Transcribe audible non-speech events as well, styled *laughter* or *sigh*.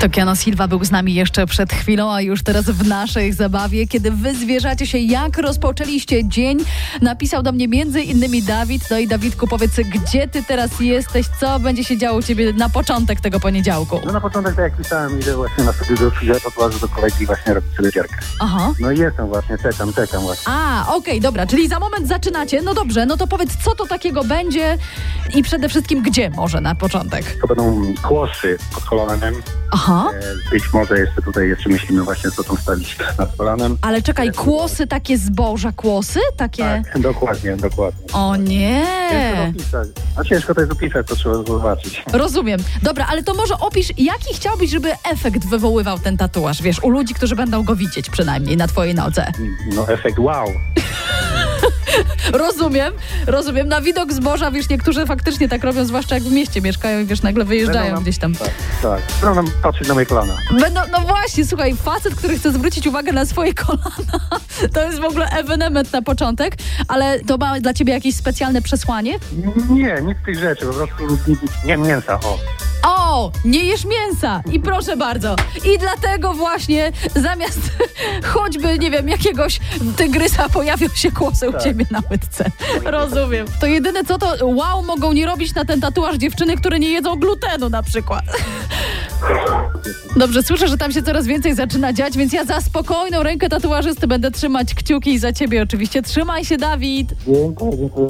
To Keanu Silva był z nami jeszcze przed chwilą, a już teraz w naszej zabawie, kiedy wy zwierzacie się, jak rozpoczęliście dzień. Napisał do mnie między innymi Dawid. No i Dawidku, powiedz, gdzie ty teraz jesteś? Co będzie się działo u ciebie na początek tego poniedziałku? No na początek, tak jak pisałem, idę właśnie na studiu do tatuażu do kolegi właśnie robić sobie dziarkę. Aha. No i jestem właśnie, czekam, czekam właśnie. A, okej, dobra, czyli za moment zaczynacie. No dobrze, no to powiedz, co to takiego będzie i przede wszystkim gdzie może na początek? To będą kłosy pod kolanem. Aha. E, Być może jeszcze tutaj jeszcze myślimy właśnie, co tam stawić nad kolanem. Ale czekaj, kłosy takie zboża, kłosy? Takie... Tak, dokładnie, dokładnie. O Ciężko nie! opisać. A ciężko to jest opisać, to trzeba zobaczyć. Rozumiem. Dobra, ale to może opisz, jaki chciałbyś, żeby efekt wywoływał ten tatuaż, wiesz, u ludzi, którzy będą go widzieć przynajmniej na twojej nodze. No efekt wow. *laughs* Rozumiem, rozumiem. Na widok zboża, wiesz, niektórzy faktycznie tak robią, zwłaszcza jak w mieście mieszkają i wiesz, nagle wyjeżdżają nam- gdzieś tam. Tak, tak. Będą nam patrzeć na moje kolana. Będą, no właśnie, słuchaj, facet, który chce zwrócić uwagę na swoje kolana, *laughs* to jest w ogóle ewenement na początek, ale to ma dla ciebie jakieś specjalne przesłanie? Nie, nic z tych rzeczy, po prostu nie mięsa, o. O, nie jesz mięsa! I proszę bardzo. I dlatego właśnie zamiast *laughs* choćby, nie wiem, jakiegoś tygrysa pojawią się kłosy u Tak. ciebie na łydce. Rozumiem. To jedyne co to wow mogą nie robić na ten tatuaż dziewczyny, które nie jedzą glutenu na przykład. Dobrze, słyszę, że tam się coraz więcej zaczyna dziać, więc ja za spokojną rękę tatuażysty będę trzymać kciuki za ciebie oczywiście. Trzymaj się, Dawid! Dziękuję, dziękuję.